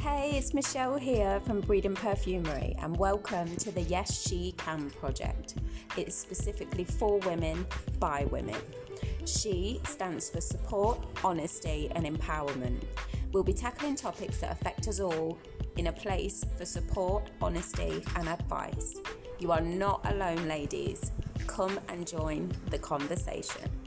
Hey, it's Michelle here from Breed and Perfumery, and welcome to the Yes She Can project. It's specifically for women by women. She stands for support, honesty, and empowerment. We'll be tackling topics that affect us all in a place for support, honesty, and advice. You are not alone, ladies. Come and join the conversation.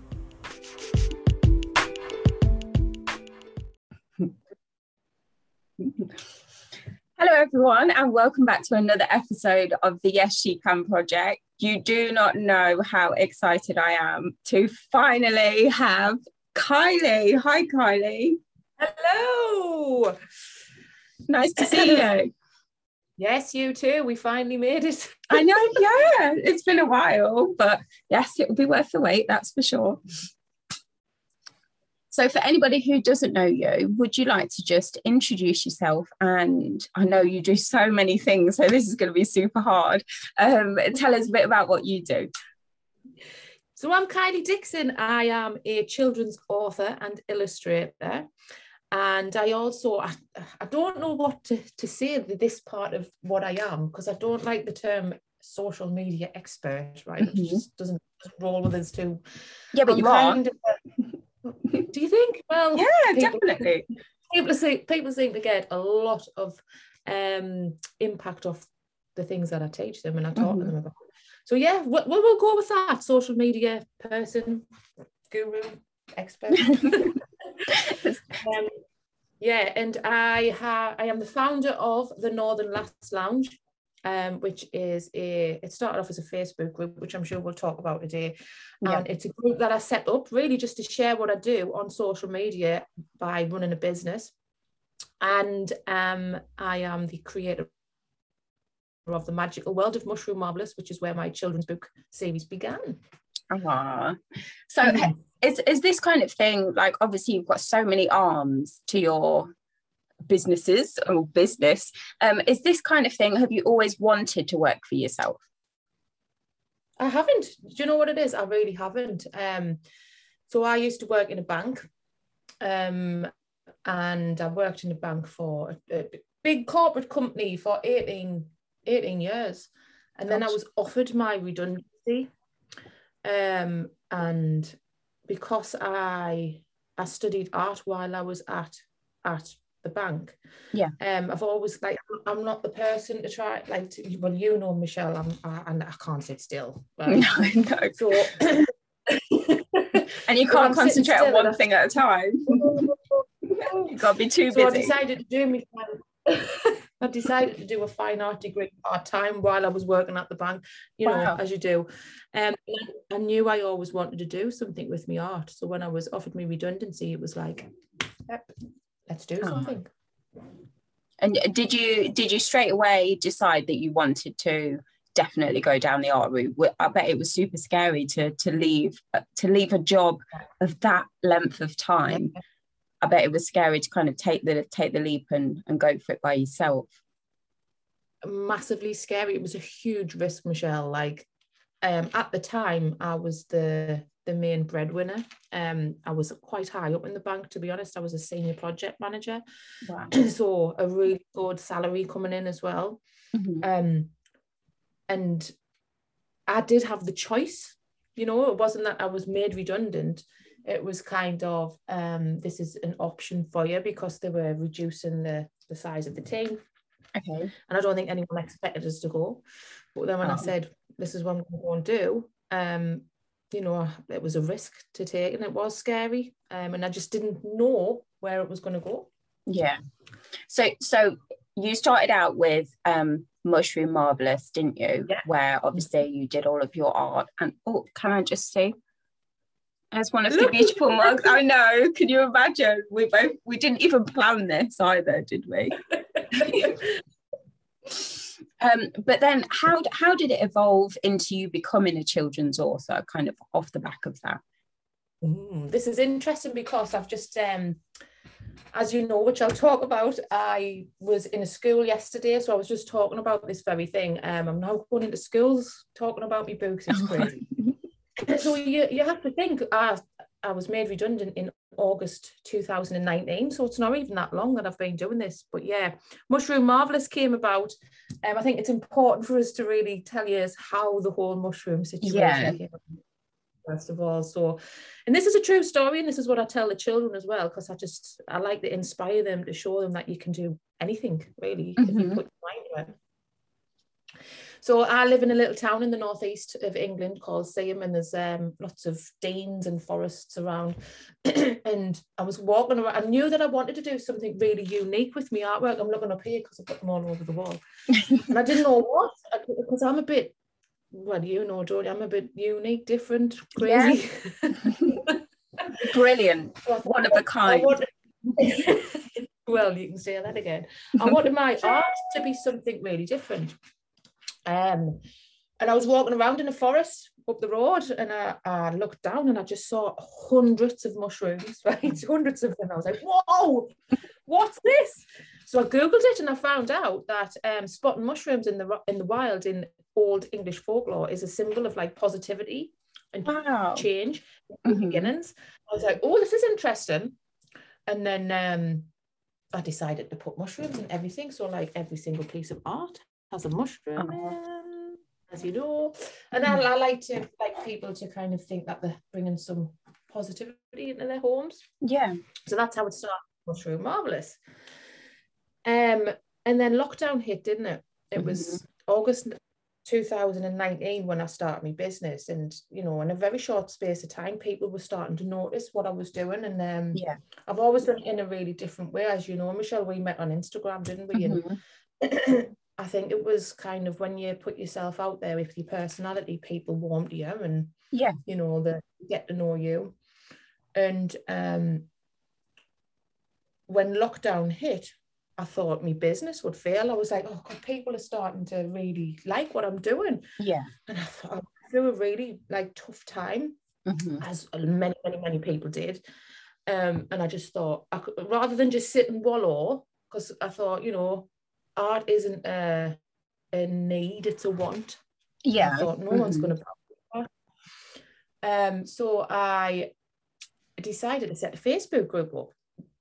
Hello, everyone, and welcome back to another episode of the Yes She Can project. You do not know how excited I am to finally have Kylie. Hi, Kylie. Hello. Nice to see you. Yes, you too. We finally made it. I know, yeah. It's been a while, but yes, it will be worth the wait, that's for sure. So, for anybody who doesn't know you, would you like to just introduce yourself? And I know you do so many things, so this is going to be super hard. Um, tell us a bit about what you do. So, I'm Kylie Dixon. I am a children's author and illustrator. And I also, I, I don't know what to, to say this part of what I am because I don't like the term social media expert, right? Mm-hmm. It just doesn't roll with us too. Yeah, but I'm you are. Of, do you think? Well, yeah, people, definitely. People seem people seem to get a lot of um, impact off the things that I teach them and I talk mm-hmm. to them about. So yeah, we'll, we'll go with that. Social media person, guru, expert. um, yeah, and I have I am the founder of the Northern Lass Lounge, um, which is a it started off as a Facebook group, which I'm sure we'll talk about today. Yeah. And it's a group that I set up really just to share what I do on social media by running a business. And um, I am the creator of the magical world of Mushroom Marvelous, which is where my children's book series began. Ah, so mm. is is this kind of thing like obviously you've got so many arms to your businesses or business. Um, is this kind of thing, have you always wanted to work for yourself? I haven't. Do you know what it is? I really haven't. Um, so I used to work in a bank um, and I worked in a bank for a, big corporate company for 18, 18 years. And then I was offered my redundancy. Um, and because I I studied art while I was at at the bank. Yeah. Um, I've always like I'm not the person to try like to, well you know Michelle I'm I, and I can't sit still. no, no. So and you can't concentrate on one thing at a time. You've gotta be too busy. So I decided to do me. I decided to do a fine art degree part time while I was working at the bank, you wow. know, as you do. Um, I knew I always wanted to do something with my art. So when I was offered me redundancy, it was like, yep, let's do oh. something. And did you did you straight away decide that you wanted to definitely go down the art route? I bet it was super scary to to leave to leave a job of that length of time. I bet it was scary to kind of take the take the leap and, and go for it by yourself. Massively scary. It was a huge risk, Michelle. Like um, at the time, I was the the main breadwinner. Um, I was quite high up in the bank, to be honest. I was a senior project manager, wow. so a really good salary coming in as well. Mm-hmm. Um, and I did have the choice. You know, it wasn't that I was made redundant. It was kind of um, this is an option for you because they were reducing the the size of the team. Okay. And I don't think anyone expected us to go. But then when oh. I said this is what I'm going to go and do, um, you know, it was a risk to take and it was scary. Um, and I just didn't know where it was going to go. Yeah. So, so you started out with um, Mushroom Marvelous, didn't you? Yeah. Where obviously you did all of your art. And oh, can I just see? As one of the beautiful mugs. I know. Can you imagine? We both we didn't even plan this either, did we? Um, but then how, how did it evolve into you becoming a children's author kind of off the back of that? Mm, this is interesting because I've just, um, as you know, which I'll talk about, I was in a school yesterday, so I was just talking about this very thing. Um, I'm now going into schools talking about my books. It's crazy. so you, you have to think, uh, I was made redundant in August 2019. So it's not even that long that I've been doing this. But yeah, Mushroom Marvelous came about. Um, I think it's important for us to really tell you how the whole mushroom situation Yeah. came about, First of all, so and this is a true story, and this is what I tell the children as well, because I just I like to inspire them to show them that you can do anything really if you Mhm. put your mind to it. So I live in a little town in the northeast of England called Seaham, and there's um, lots of deans and forests around. and I was walking around. I knew that I wanted to do something really unique with my artwork. I'm looking up here because I've got them all over the wall, and I didn't know what because I'm a bit. Well, you know, Jodie, I'm a bit unique, different, crazy. Brilliant. So thought, One of a kind. well, you can say that again. I wanted my art to be something really different. Um, and I was walking around in a forest up the road and I, I looked down and I just saw hundreds of mushrooms, right? hundreds of them. I was like, whoa, what's this? So I Googled it and I found out that um, spotting mushrooms in the in the wild in old English folklore is a symbol of like positivity and Wow. change Mhm. beginnings. I was like, oh, this is interesting. And then um, I decided to put mushrooms in everything. So like every single piece of art has a mushroom, in, as you know. And I, I like to like people to kind of think that they're bringing some positivity into their homes. Yeah. So that's how it started. Mushroom marvelous. Um, and then lockdown hit, didn't it? It was August 2019 when I started my business, and you know, in a very short space of time, people were starting to notice what I was doing. And um, Yeah. I've always done it in a really different way, as you know, Michelle. We met on Instagram, didn't we? Mhm. And I think it was kind of when you put yourself out there with your personality, people warm to you, and Yeah. you know, they get to know you. And um, when lockdown hit, I thought my business would fail. I was like, oh God, people are starting to really like what I'm doing. Yeah. And I thought I through a really like tough time, Mhm. as many, many, many people did. Um, and I just thought I could rather than just sit and wallow, because I thought, you know, art isn't a, a need, it's a want. Yeah. I thought no one's Mhm. going to um so I decided to set a Facebook group up.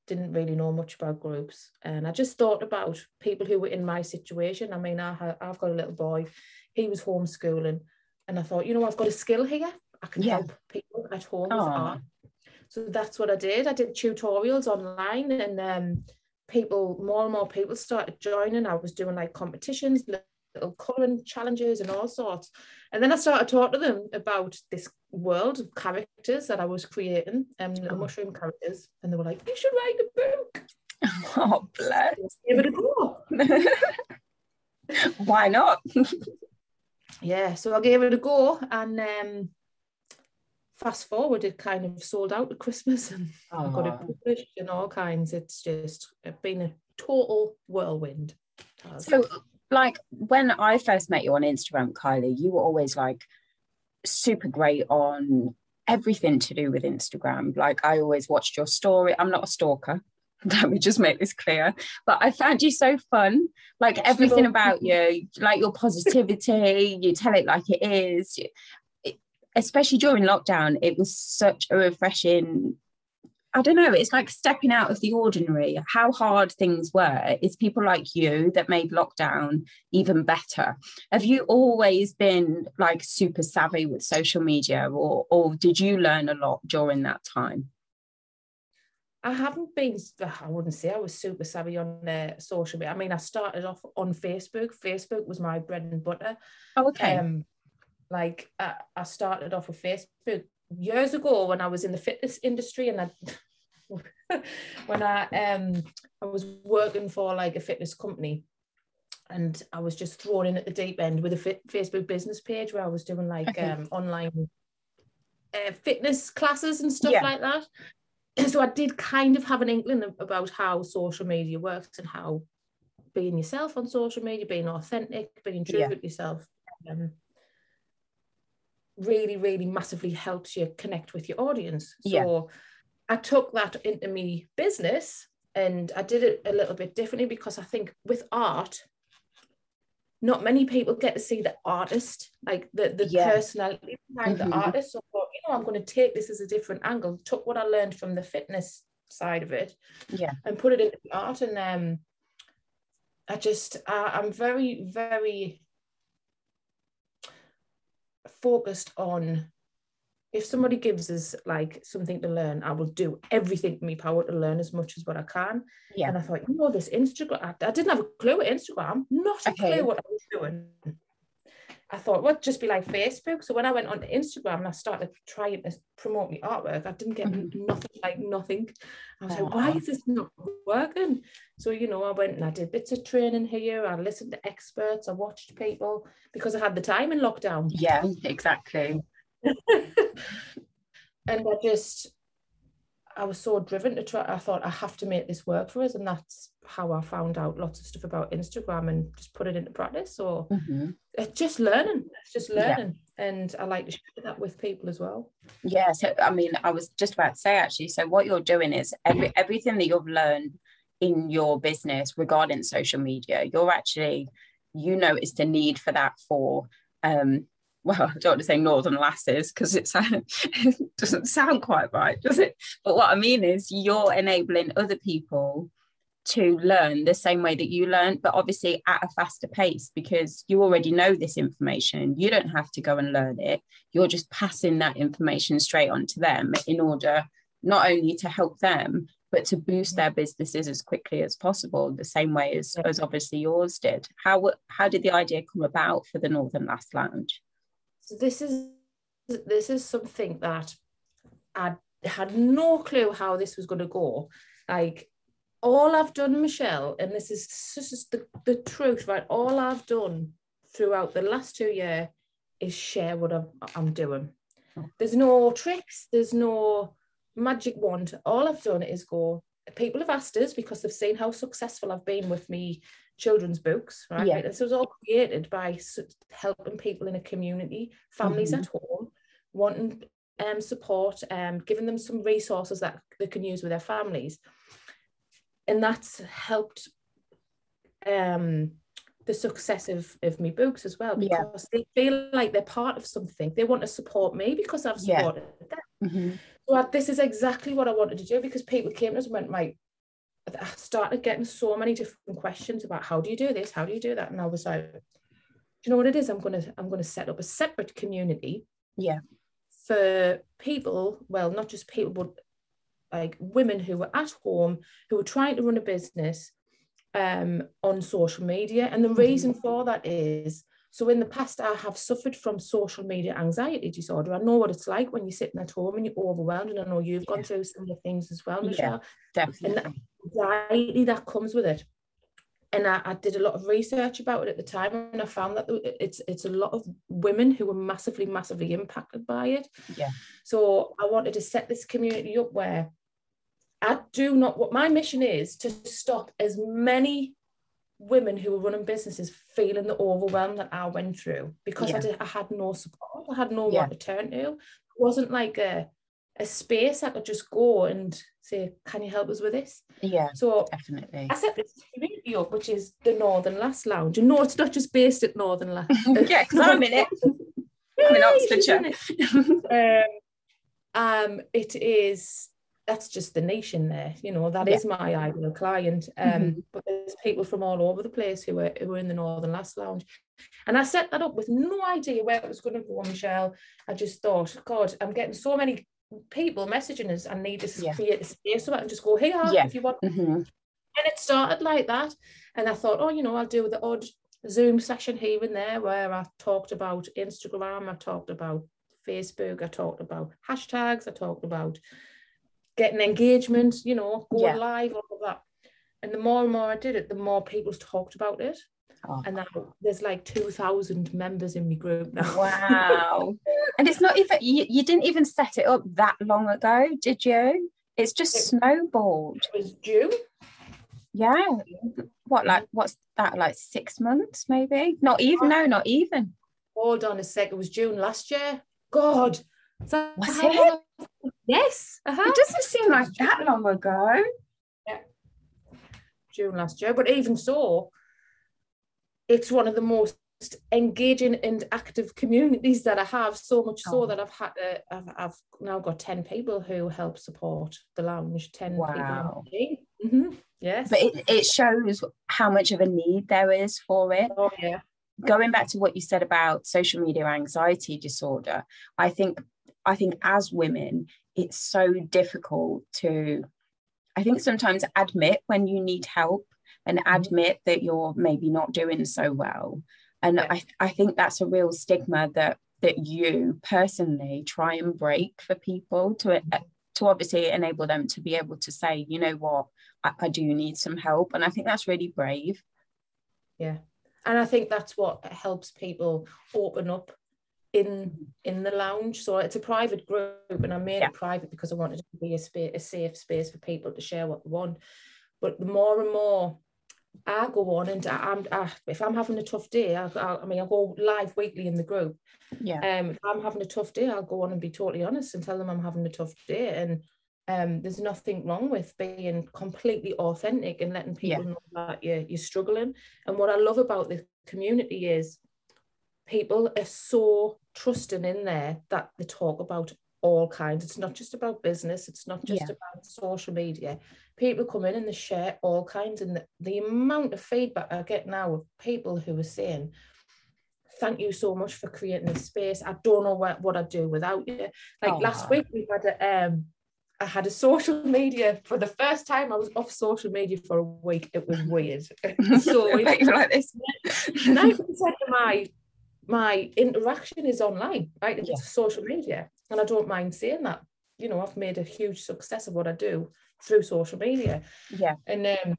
Didn't really know much about groups. And I just thought about people who were in my situation. I mean I ha- I've got a little boy. He was homeschooling. And I thought you know I've got a skill here. I can Yeah. help people at home with art. So that's what I did. I did tutorials online and um people more and more people started joining I was doing like competitions little colouring challenges and all sorts and then I started talking to them about this world of characters that I was creating, um, little Oh. mushroom characters, and they were like, "You should write a book." Oh, bless. Give it a go. Why not? Yeah, so I gave it a go, and um, fast forward, it kind of sold out at Christmas, and I got it Oh. published and all kinds. It's just been a total whirlwind. So, like, when I first met you on Instagram, Kylie, you were always like super great on everything to do with Instagram. Like, I always watched your story. I'm not a stalker. Let me just make this clear. But I found you so fun. Like everything about you, like your positivity, you tell it like it is. Especially during lockdown, it was such a refreshing I don't know, it's like stepping out of the ordinary. How hard things were. It's people like you that made lockdown even better. Have you always been like super savvy with social media or or did you learn a lot during that time? I haven't been, I wouldn't say I was super savvy on uh, social media. I mean, I started off on Facebook. Facebook was my bread and butter. Oh, okay. Um, like I, I started off with Facebook years ago when I was in the fitness industry and I when I um I was working for like a fitness company and I was just thrown in at the deep end with a fit, Facebook business page where I was doing like Okay. um online uh, fitness classes and stuff Yeah. like that. So I did kind of have an inkling about how social media works and how being yourself on social media, being authentic, being true Yeah. with yourself, um, really, really massively helps you connect with your audience. So Yeah. I took that into me business and I did it a little bit differently because I think with art, not many people get to see the artist, like the, the Yeah. personality behind Mhm. the artist. So I thought, you know, I'm going to take this as a different angle, took what I learned from the fitness side of it Yeah. and put it into the art. And um, I just, I, I'm very, very focused on if somebody gives us like something to learn, I will do everything in my power to learn as much as what I can. Yeah. And I thought, you know, this Instagram, I, I didn't have a clue at Instagram, not a Okay. clue what I was doing. I thought, well, just be like Facebook. So when I went on Instagram and I started trying to promote my artwork, I didn't get Mhm. nothing, like nothing. I was like, why is this not working? So, you know, I went and I did bits of training here. I listened to experts. I watched people because I had the time in lockdown. Yeah, exactly. and I just I was so driven to try I thought I have to make this work for us and that's how I found out lots of stuff about Instagram and just put it into practice so Mhm. it's just learning it's just Yeah. learning and I like to share that with people as well Yeah, so I mean, I was just about to say actually. So what you're doing is every everything that you've learned in your business regarding social media, you're actually you notice the need for that for um well, I don't want to say northern lasses because it it doesn't sound quite right, does it? But what I mean is you're enabling other people to learn the same way that you learned, but obviously at a faster pace because you already know this information. You don't have to go and learn it you're just passing that information straight on to them in order not only to help them but to boost their businesses as quickly as possible the same way as, as obviously yours did how how did the idea come about for the northern lass lounge so this is this is something that I had no clue how this was going to go. Like all I've done Michelle and this is this is the, the truth right? All I've done throughout the last two years is share what I'm, I'm doing. Oh. there's no tricks there's no magic wand. All I've done is go people have asked us because they've seen how successful I've been with me children's books right Yeah. this was all created by helping people in a community families Mhm. at home wanting um, support um, giving them some resources that they can use with their families and that's helped um, the success of, of my books as well Yeah. because they feel like they're part of something they want to support me because I've Yeah. supported them Mhm. So I- this is exactly what I wanted to do because people came to us and went, my, I started getting so many different questions about how do you do this, how do you do that, and I was like, do you know what it is? I'm gonna I'm gonna set up a separate community. Yeah. For people, well, not just people, but like women who were at home who were trying to run a business um, on social media, and the Mhm. reason for that is so in the past, I have suffered from social media anxiety disorder. I know what it's like when you're sitting at home and you're overwhelmed, and I know you've gone Yeah. through similar things as well, Yeah. Michelle. definitely Anxiety that comes with it. And I, I did a lot of research about it at the time, and I found that it's it's a lot of women who were massively, massively impacted by it. Yeah. So I wanted to set this community up where I do not. What my mission is to stop as many women who were running businesses feeling the overwhelm that I went through because Yeah. I, did, I had no support. I had no Yeah. one to turn to. It wasn't like a a space I could just go and say, "Can you help us with this?" yeah So definitely I set this community up, which is the Northern Lass Lounge. And no, it's not just based at Northern Lass. yeah because i'm in it i'm in oxfordshire it. um, um, it is that's just the nation there. You know, that is Yeah. my ideal client. Um, Mhm. but there's people from all over the place who were who are in the Northern Lass Lounge. And I set that up with no idea where it was going to go, Michelle. I just thought, God, I'm getting so many people messaging us. I need to Yeah. create a space so I can just go, hey, Yeah. if you want Mhm. and it started like that. And I thought, oh, you know, I'll do the odd Zoom session here and there where I talked about Instagram, I talked about Facebook, I talked about hashtags, I talked about getting engagement, you know, going Yeah. live, all of that. And the more and more I did it, the more people talked about it. Oh. And now there's like 2,000 members in my group now. Wow. and it's not even, you, you didn't even set it up that long ago, did you? It's just It- snowballed. it was June. Yeah. What, like, what's that, like six months maybe? Not even, no, not even. Hold on a sec. It was June last year. God. That Was it? long Yes. uh-huh. It doesn't seem like that long ago. June last year. But even so, it's one of the most engaging and active communities that I have. So much so Oh. that I've had to, I've, I've now got ten people who help support the lounge. Ten Wow. people. Mm-hmm. Yes. But it, it shows how much of a need there is for it. oh yeah. going back to what you said about social media anxiety disorder i think i think as women it's so difficult to i think sometimes admit when you need help and mm-hmm. admit that you're maybe not doing so well. And Yeah. I, I think that's a real stigma that that you personally try and break for people to mm-hmm. eh, to obviously enable them to be able to say you know what? I, I do need some help. And i think that's really brave. Yeah. And i think that's what helps people open up in in the lounge so it's a private group and i made Yeah. it private because i wanted it to be a space a safe space for people to share what they want but the more and more I go on and I, I'm I, if I'm having a tough day, I, I, I mean I go live weekly in the group. yeah Um, if I'm having a tough day, I'll go on and be totally honest and tell them I'm having a tough day. And um, there's nothing wrong with being completely authentic and letting people know that you're, you're struggling. And what I love about the community is people are so trusting in there that they talk about all kinds. It's not just about business, it's not just Yeah. about social media. People come in and they share all kinds. And the, the amount of feedback I get now of people who are saying, Thank you so much for creating this space. I don't know what, what I'd do without you. Like last Aw. week, we had a um I had a social media for the first time. I was off social media for a week. It was weird. so you're like this percent of my my interaction is online, right? It's Yeah. social media, and I don't mind saying that. You know, I've made a huge success of what I do through social media, yeah and um,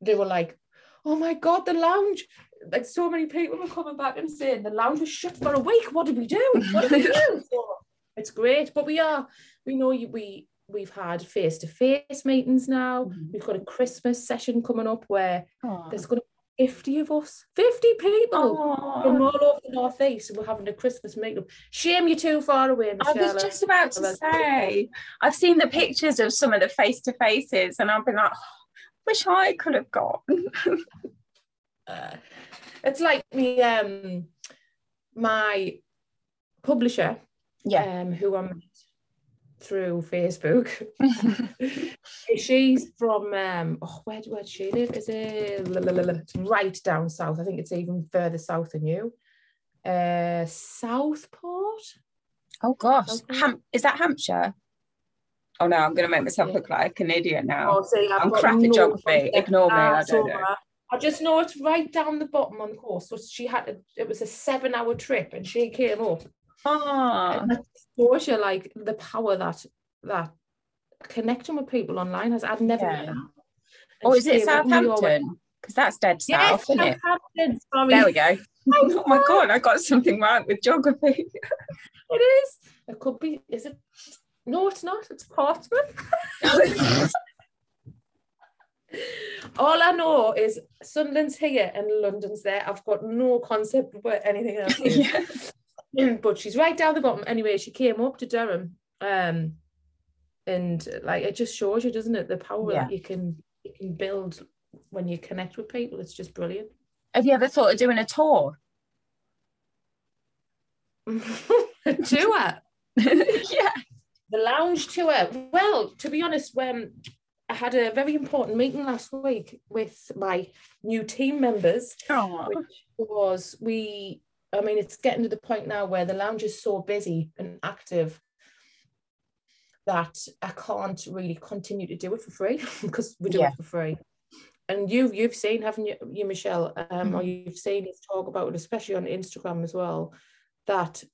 they were like, "Oh my god, the lounge!" Like so many people were coming back and saying the lounge was shut for a week. What did we do? What did we do? So it's great, but we are. We know you. We we've had face to face meetings now. Mhm. We've got a Christmas session coming up where Aw. there's going to be 50 of us, 50 people Aw. from all over the northeast, and we're having a Christmas meetup. Shame you're too far away, Michelle. I was just about to say, I've seen the pictures of some of the face to faces, and I've been like, oh, wish I could have got. Uh, it's like me, um, my publisher, Yeah. um, who I met through Facebook. She's from um, oh, where where does she live? Is it la, la, la, la, it's right down south? I think it's even further south than you. Uh, Southport. Oh gosh, Okay. Ham- is that Hampshire? Oh no, I'm going to make myself look like an idiot now. Oh, see, I've I'm got crap at geography. Ignore me, I don't know. I just know it's right down the bottom on the course. So she had to, it was a seven hour trip and she came up. Ah, And that shows you like the power that that connecting with people online has. I'd never Yeah. met her. And oh, is it came up and we all went, Southampton? Because that's dead Yes, south, isn't it? Sorry. There we go. Oh my god, I got something right with geography. It is. It could be. Is it? No, it's not. It's Portsmouth. All I know is Sunderland's here and London's there. I've got no concept of where anything else is. but she's right down the bottom. Anyway, she came up to Durham. Um, and like it just shows you, doesn't it, the power Yeah. that you can you can build when you connect with people. It's just brilliant. Have you ever thought of doing a tour? Tour. yeah. the lounge tour. Well, to be honest, when I had a very important meeting last week with my new team members, Oh, which was we. I mean, it's getting to the point now where the lounge is so busy and active that I can't really continue to do it for free because we do Yeah. it for free. And you've you've seen, haven't you, you Michelle, um, or Mhm. you've seen us talk about it, especially on Instagram as well, that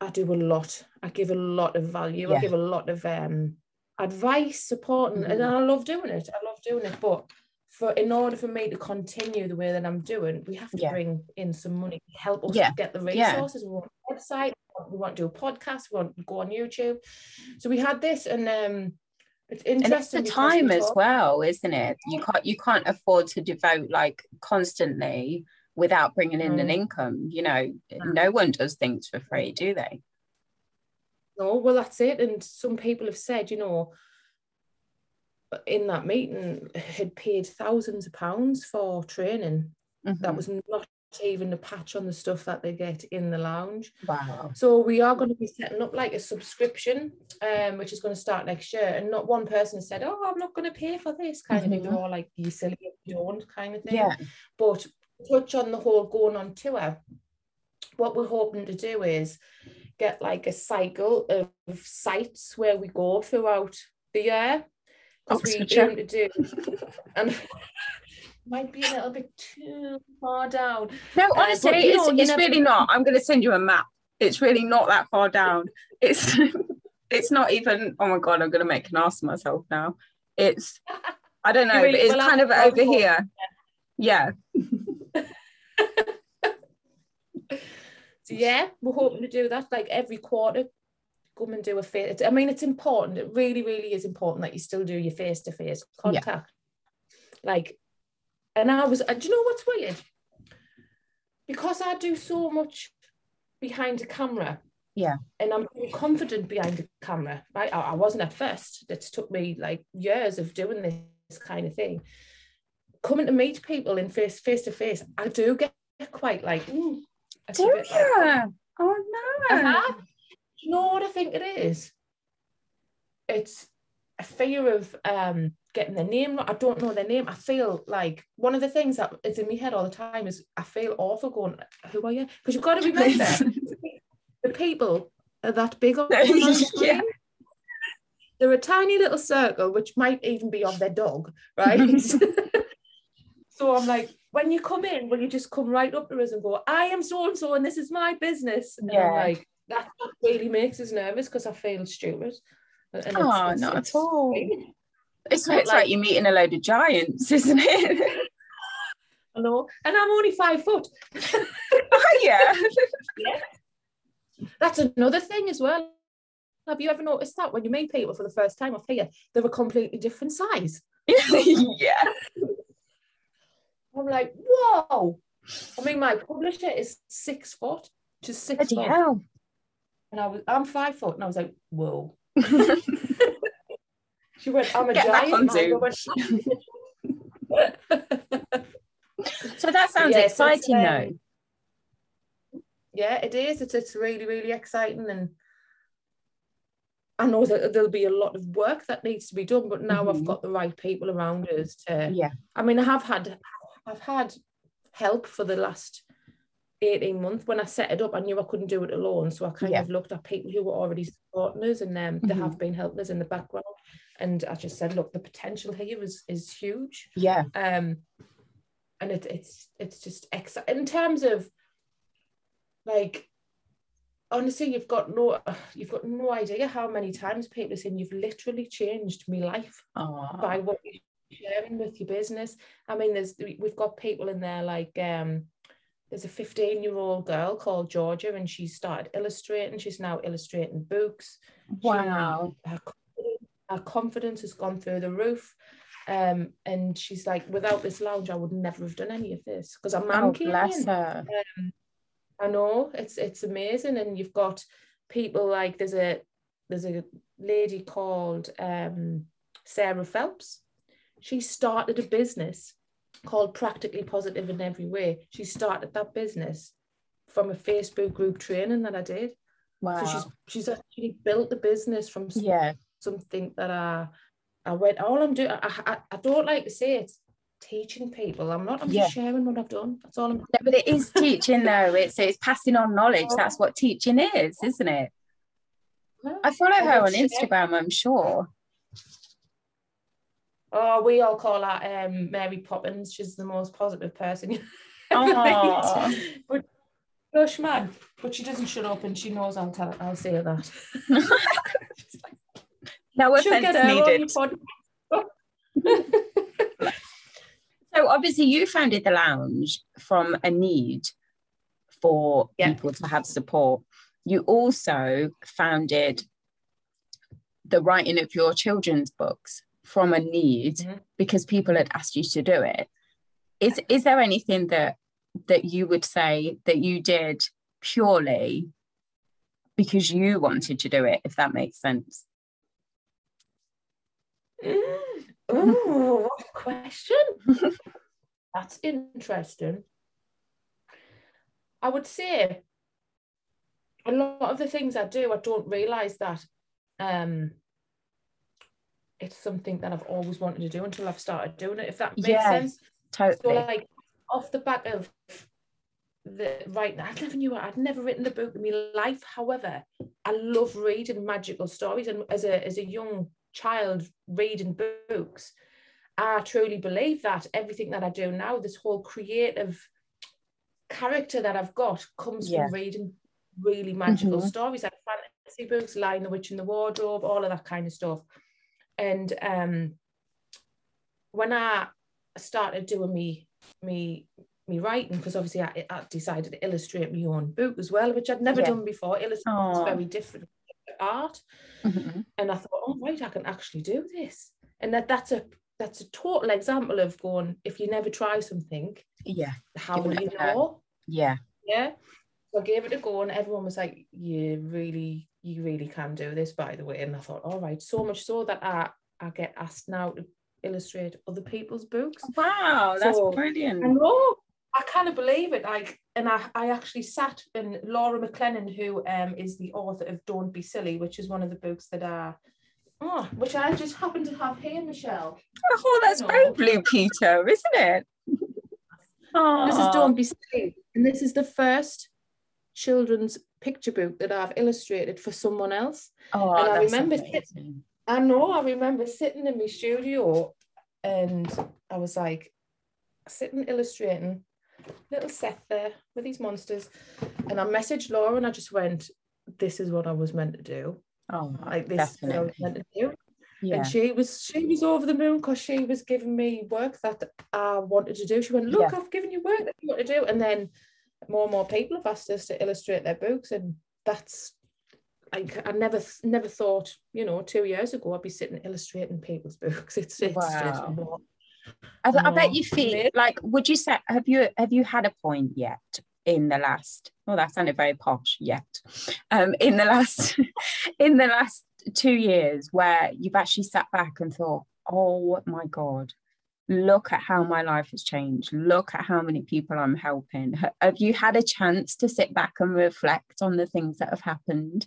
I do a lot. I give a lot of value. I give a lot of um advice, support, and, and Mhm. I love doing it. I love doing it. But for in order for me to continue the way that I'm doing, we have to Yeah. bring in some money to help us Yeah. get the Yeah. resources. We want a website, we want to do a podcast, we want to go on YouTube. So we had this and um it's and it's interesting. the time as well, isn't it? You can't you can't afford to devote like constantly without bringing in an Mm. income. You know, no one does things for free, do they? No, well, that's it. And some people have said, you know, in that meeting, had paid thousands of pounds for training That Mhm. was not even a patch on the stuff that they get in the lounge. wow. So we are going to be setting up like a subscription, um, which is going to start next year. And not one person said, "Oh, I'm not going to pay for this," kind of thing. They're Mhm. all like, "You silly, you don't," kind of thing. Yeah. But touch on the whole going on tour. What we're hoping to do is get like a cycle of sites where we go throughout the year. Because we Oxfordshire. aim to do, and might be a little bit too far down. No, uh, honestly, you it's, know, it's never- really not. I'm going to send you a map. It's really not that far down. It's it's not even. Oh my god, I'm going to make an ass of myself now. It's I don't know. Really but it's will kind have of over go for- here. Yeah. So yeah, we're hoping to do that like every quarter. Come and do a face. I mean, it's important. It really, really is important that you still do your face to face contact. Like, and I was. uh, Do you know what's weird? Because I do so much behind the camera. Yeah. And I'm confident behind the camera. Right? I, I wasn't at first. It took me like years of doing this kind of thing. Coming to meet people in face face to face, I do get quite like. "Ooh, it's a Do bit like- you? Oh no. uh-huh. You know what I think it is? It's a fear of um, getting their name. I don't know their name. I feel like one of the things that is in my head all the time is I feel awful going, who are you? Because you've got to remember the people are that big on on the screen. Yeah. They're a tiny little circle, which might even be of their dog, right? so I'm like, when you come in, will you just come right up to us and go, I am so and so, and this is my business? And Yeah. I'm like, that really makes us nervous because I feel stupid. And Oh, it's- not it's- at all. It's, it's like, like- you're meeting a load of giants, isn't it? I know, and I'm only five foot. oh yeah. yeah. That's another thing as well. Have you ever noticed that when you meet people for the first time off here, they're a completely different size? yeah. I'm like, whoa. I mean, my publisher is six foot, to six Bloody foot. hell. And I was, I'm five foot, and I was like, whoa. she went, I'm a Get giant. went, So that sounds Yeah, exciting though. um, yeah, it is. It's it's really really exciting, and I know that there'll be a lot of work that needs to be done. But now I've Mhm. got the right people around us to. Yeah. I mean, I have had I've had help for the last 18 months. When I set it up, I knew I couldn't do it alone. So I kind Yeah. of looked at people who were already supporting us and um, they Mhm. have been helping us in the background. And I just said, look, the potential here is is huge. Yeah. Um and it, it's it's just exciting in terms of like honestly you've got no you've got no idea how many times people are saying you've literally changed my life Oh, by what you're sharing with your business. I mean, there's we've got people in there like um there's a 15 year old girl called Georgia and she started illustrating. She's now illustrating books. She- wow. her, confidence, her confidence has gone through the roof. Um, and she's like, without this lounge, I would never have done any of this because I'm Oh, bless in. her. I know it's it's amazing, and you've got people like there's a there's a lady called um, Sarah Phelps. She started a business called Practically Positive in Every Way. She started that business from a Facebook group training that I did. Wow. So she's she's actually built the business from yeah. something that I I went. All I'm doing, I, I, I don't like to say it's teaching people. I'm not. I'm Yeah. just sharing what I've done. That's all I'm. No, but it is teaching though. It's it's passing on knowledge. That's what teaching is, isn't it? I follow her on Instagram, I'm sure. Oh, we all call her um, Mary Poppins. She's the most positive person you ever Aw. meet. But gosh, man, but she doesn't shut up, and she knows I'll tell. I'll say that. No offense get her on your needed. So obviously you founded the lounge from a need for Yeah. people to have support. You also founded the writing of your children's books from a need Mhm. because people had asked you to do it. Is is there anything that that you would say that you did purely because you wanted to do it, if that makes sense? Mm. Oh, what a question. That's interesting. I would say a lot of the things I do, I don't realize that um, it's something that I've always wanted to do until I've started doing it. If that makes Yeah, sense. Totally. So like off the back of the right I never knew I'd never written a book in my life. However, I love reading magical stories. And as a as a young child reading books, I truly believe that everything that I do now, this whole creative character that I've got comes Yeah. from reading really magical Mhm. stories like fantasy books, Lion the Witch in the Wardrobe, all of that kind of stuff. And um when I started doing me me me writing, because obviously I, I decided to illustrate my own book as well, which I'd never Yeah. done before. Illustrating is very different art. Mhm. And I thought, oh right, I can actually do this. And that that's a that's a total example of going, if you never try something, Yeah. how will will you know. know? Yeah. Yeah. So I gave it a go and everyone was like, You really, you really can do this, by the way. And I thought, all right, so much so that I I get asked now to illustrate other people's books. Wow, that's So- brilliant. I know. I kind of believe it. Like, and I, I actually sat and Laura McLennan, who um is the author of Don't Be Silly, which is one of the books that I oh, which I just happen to have here, Michelle. Oh, that's No. very Blue Peter, isn't it? This is Don't Be Silly. And this is the first children's picture book that I've illustrated for someone else. Oh, and I remember amazing. I know, I remember sitting in my studio and I was like sitting illustrating little Seth there with these monsters. And I messaged Laura and I just went, This is what I was meant to do. Oh, Like this is what I was meant to do. Yeah. And she was she was over the moon because she was giving me work that I wanted to do. She went, Look, I've given you work that you want to do. And then more and more people have asked us to illustrate their books. And that's I, I never never thought, you know, two years ago I'd be sitting illustrating people's books. It's it's Wow. just more. I, I bet you feel like would you say have you have you had a point yet in the last well that sounded very posh yet um in the last in the last two years where you've actually sat back and thought oh my god look at how my life has changed look at how many people i'm helping have you had a chance to sit back and reflect on the things that have happened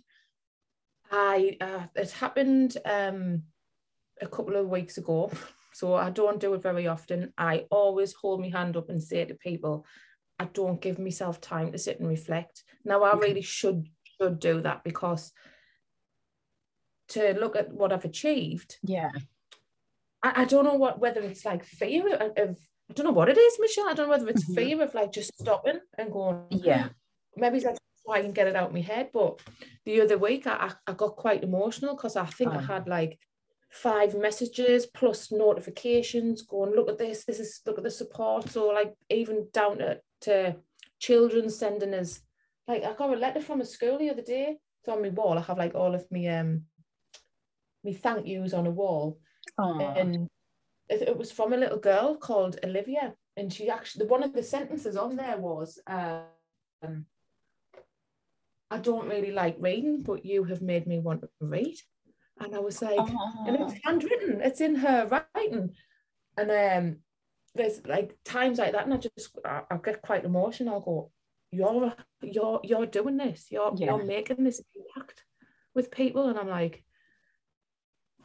I uh, it happened um a couple of weeks ago, so I don't do it very often. I always hold my hand up and say to people, I don't give myself time to sit and reflect. Now I Okay. really should should do that because to look at what I've achieved, yeah I, I don't know what whether it's like fear of, of I don't know what it is, Michelle. I don't know whether it's Mhm. fear of like just stopping and going, yeah maybe I try and get it out of my head. But the other week, I, I I got quite emotional because I think I Oh. had like five messages plus notifications going, look at this, this is look at the support. So like even down to, to children sending us like I got a letter from a school the other day. It's on my wall. I have like all of me um me thank yous on a wall oh, and it, was from a little girl called Olivia, and she actually the one of the sentences on there was, um, "I don't really like reading, but you have made me want to read," and I was like, and oh, it's handwritten, it's in her writing, and um, there's like times like that, and I just I, I get quite emotional. I'll go, "You're you're you're doing this, you're Yeah. you're making this impact with people," and I'm like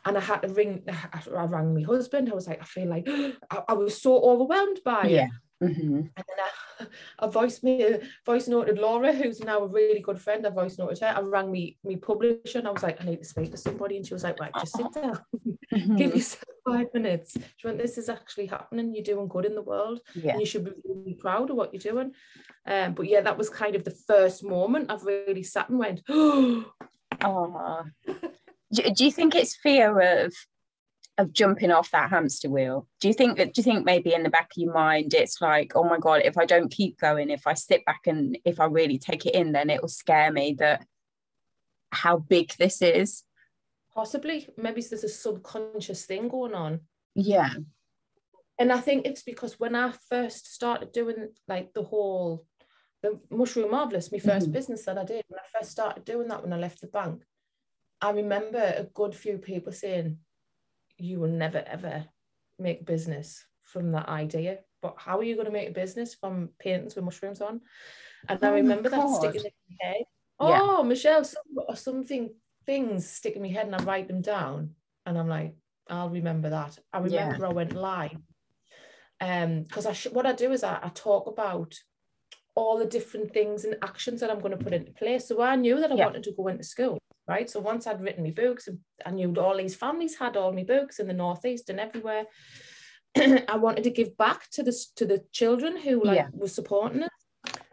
and I had to ring. I, I rang my husband. I was like, I feel like I, I was so overwhelmed by yeah it. Mhm. And then I, I voiced me, voice noted Laura, who's now a really good friend. I voice noted her. I rang me, me publisher, and I was like, I need to speak to somebody. And she was like, Right, just sit down, Mhm. give yourself five minutes. She went, This is actually happening. You're doing good in the world, yeah and you should be really proud of what you're doing. Um, but yeah, that was kind of the first moment I've really sat and went, Oh, Oh, do, do you think it's fear of of jumping off that hamster wheel? Do you think that? Do you think maybe in the back of your mind it's like, oh my god, if I don't keep going, if I sit back and if I really take it in, then it will scare me that how big this is. possibly, maybe there's a subconscious thing going on. Yeah, and I think it's because when I first started doing like the whole the mushroom marvelous, my 1st Mhm. business that I did, when I first started doing that when I left the bank, I remember a good few people saying, "You will never ever make business from that idea. but how are you going to make a business from paintings with mushrooms on? And oh I remember that sticking in my head. Oh, yeah. Michelle, some, something things stick in my head and I write them down. And I'm like, I'll remember that. I remember yeah. I went live. Um, because I sh- what I do is I, I talk about all the different things and actions that I'm going to put into place. So I knew that I yeah. wanted to go into school, right? So once I'd written my books, I knew all these families had all my books in the northeast and everywhere. I wanted to give back to the to the children who like yeah. were supporting us.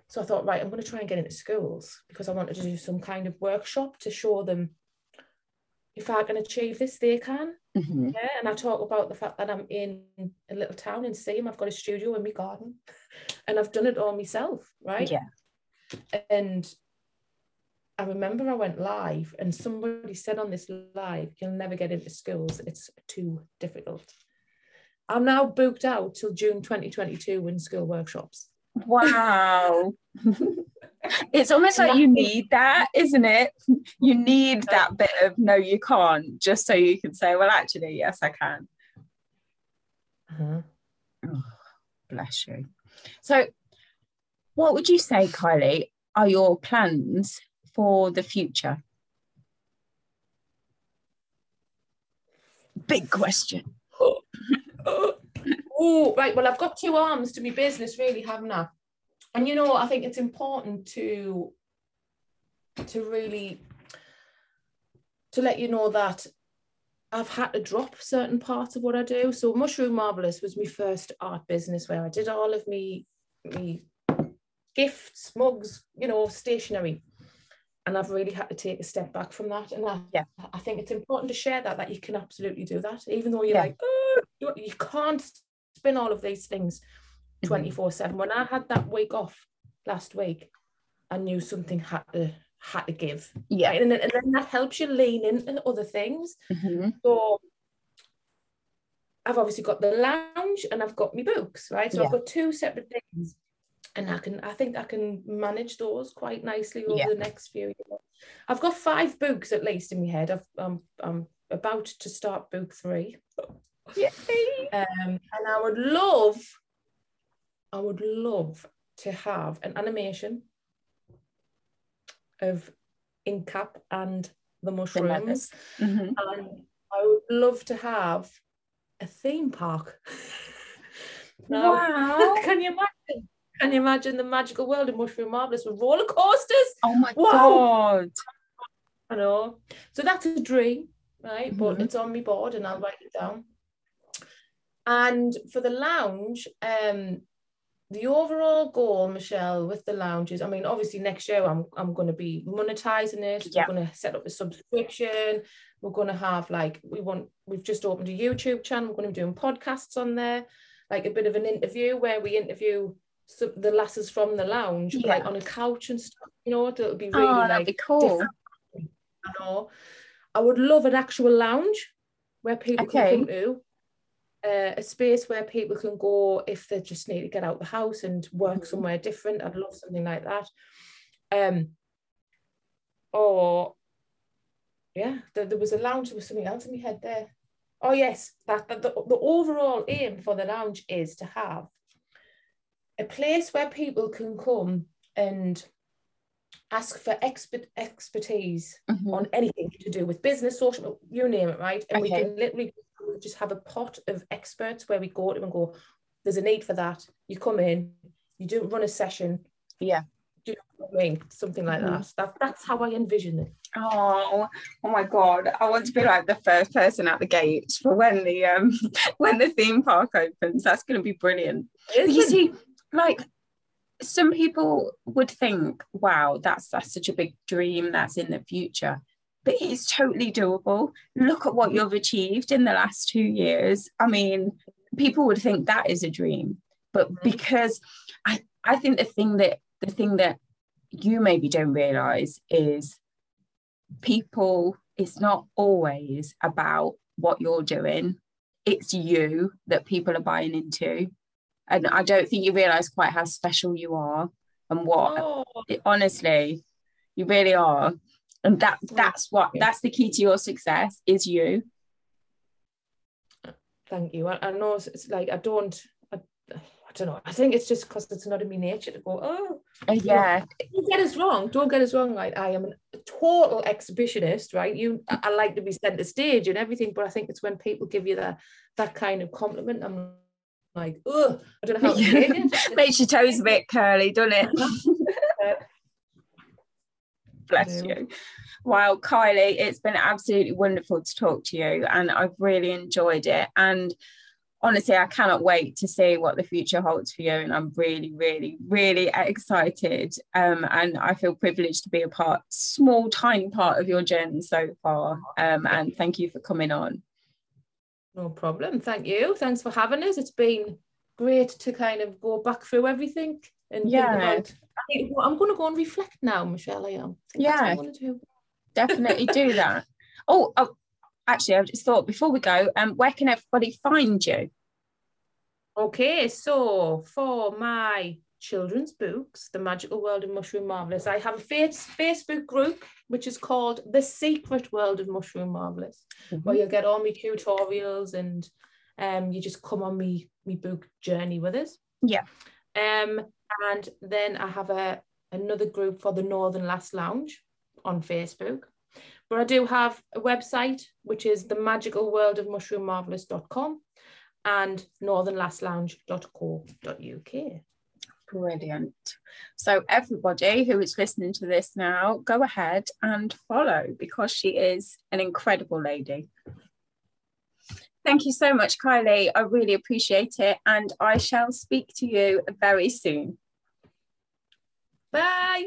So I thought, right, I'm going to try and get into schools because I wanted to do some kind of workshop to show them if I can achieve this, they can. Mm-hmm. Yeah, and I talk about the fact that I'm in a little town in Seaham. I've got a studio in my garden, and I've done it all myself, right? Yeah. And I remember I went live, and somebody said on this live, "You'll never get into schools. It's too difficult." I'm now booked out till June 2022 in school workshops. Wow. it's almost like you need that, isn't it? You need that bit of no, you can't, just so you can say, well, actually, yes, I can. Uh-huh. Oh, bless you. So, what would you say, Kylie, are your plans for the future? Big question. oh, right. Well, I've got two arms to my business, really, haven't I? And you know, I think it's important to to really to let you know that I've had to drop certain parts of what I do. So Mushroom Marvelous was my first art business where I did all of me me gifts, mugs, you know, stationery. And I've really had to take a step back from that. And I, yeah. I think it's important to share that, that you can absolutely do that, even though you're yeah. like, oh, you can't spin all of these things mm-hmm. 24 7. When I had that week off last week, I knew something had to had to give. Yeah. Right? And, then, and then that helps you lean into other things. Mm-hmm. So I've obviously got the lounge and I've got my books, right? So yeah. I've got two separate things. And I can I think I can manage those quite nicely over yeah. the next few years. I've got five books at least in my head. I've, I'm I'm about to start book three. Yay. Um, and I would love, I would love to have an animation of Incap and the mushrooms. The mm-hmm. And I would love to have a theme park. now, wow. can you imagine? Can you imagine the magical world of Mushroom Marvelous with roller coasters? Oh my wow. god. I know. So that's a dream, right? Mm-hmm. But it's on my board and I'll write it down. And for the lounge, um, the overall goal, Michelle, with the lounges, I mean, obviously next year I'm I'm going to be monetizing it. Yeah. We're going to set up a subscription. We're going to have like we want. We've just opened a YouTube channel. We're going to be doing podcasts on there, like a bit of an interview where we interview some, the lasses from the lounge, yeah. like on a couch and stuff. You know, it would be really oh, like be cool. I know. I would love an actual lounge where people okay. can come to uh, a space where people can go if they just need to get out the house and work mm-hmm. somewhere different. I'd love something like that. Um, or yeah, there, there was a lounge. There was something else in my head there. Oh yes, that, that the, the overall aim for the lounge is to have a place where people can come and ask for expert expertise mm-hmm. on anything to do with business, social, you name it, right? And okay. we can literally just have a pot of experts where we go to and go, there's a need for that. You come in, you do run a session. Yeah. Do something like mm-hmm. that. that. That's how I envision it. Oh, oh my god! I want to be like the first person at the gate for when the um when the theme park opens. That's going to be brilliant. You see, like some people would think, "Wow, that's that's such a big dream. That's in the future." but it's totally doable. Look at what you've achieved in the last two years. I mean, people would think that is a dream, but mm-hmm. because I, I think the thing that the thing that you maybe don't realize is people, it's not always about what you're doing, it's you that people are buying into. And I don't think you realize quite how special you are and what, oh. honestly, you really are and that that's what that's the key to your success is you thank you i, I know it's, it's, like i don't I, I don't know. I think it's just because it's not in my nature to go, oh, Uh, yeah, don't get us wrong. Don't get us wrong. Like I am a total exhibitionist, right? You, I I like to be centre stage and everything, but I think it's when people give you that that kind of compliment. I'm like, oh, I don't know how it. makes your toes a bit curly, doesn't it? Bless you. Wow, Kylie, it's been absolutely wonderful to talk to you, and I've really enjoyed it. And honestly, I cannot wait to see what the future holds for you. And I'm really, really, really excited. Um, and I feel privileged to be a part, small, tiny part of your journey so far. Um, and thank you for coming on. No problem. Thank you. Thanks for having us. It's been great to kind of go back through everything and Yeah. about. I I'm going to go and reflect now, Michelle. I am. I think that's what Yeah. I'm to do. Definitely do that. Oh, oh, actually, I just thought before we go, um, where can everybody find you? Okay, so for my children's books, The Magical World of Mushroom Marvelous, I have a face- Facebook group which is called The Secret World of Mushroom Marvelous, where you'll get all my tutorials and um, you just come on me me book journey with us. Yeah. Um, and then I have a another group for the Northern Lass Lounge on Facebook. But I do have a website which is the magical world of mushroom marvelous.com and northernlasslounge.co.uk. Brilliant. So, everybody who is listening to this now, go ahead and follow because she is an incredible lady. Thank you so much, Kylie. I really appreciate it. And I shall speak to you very soon. Bye.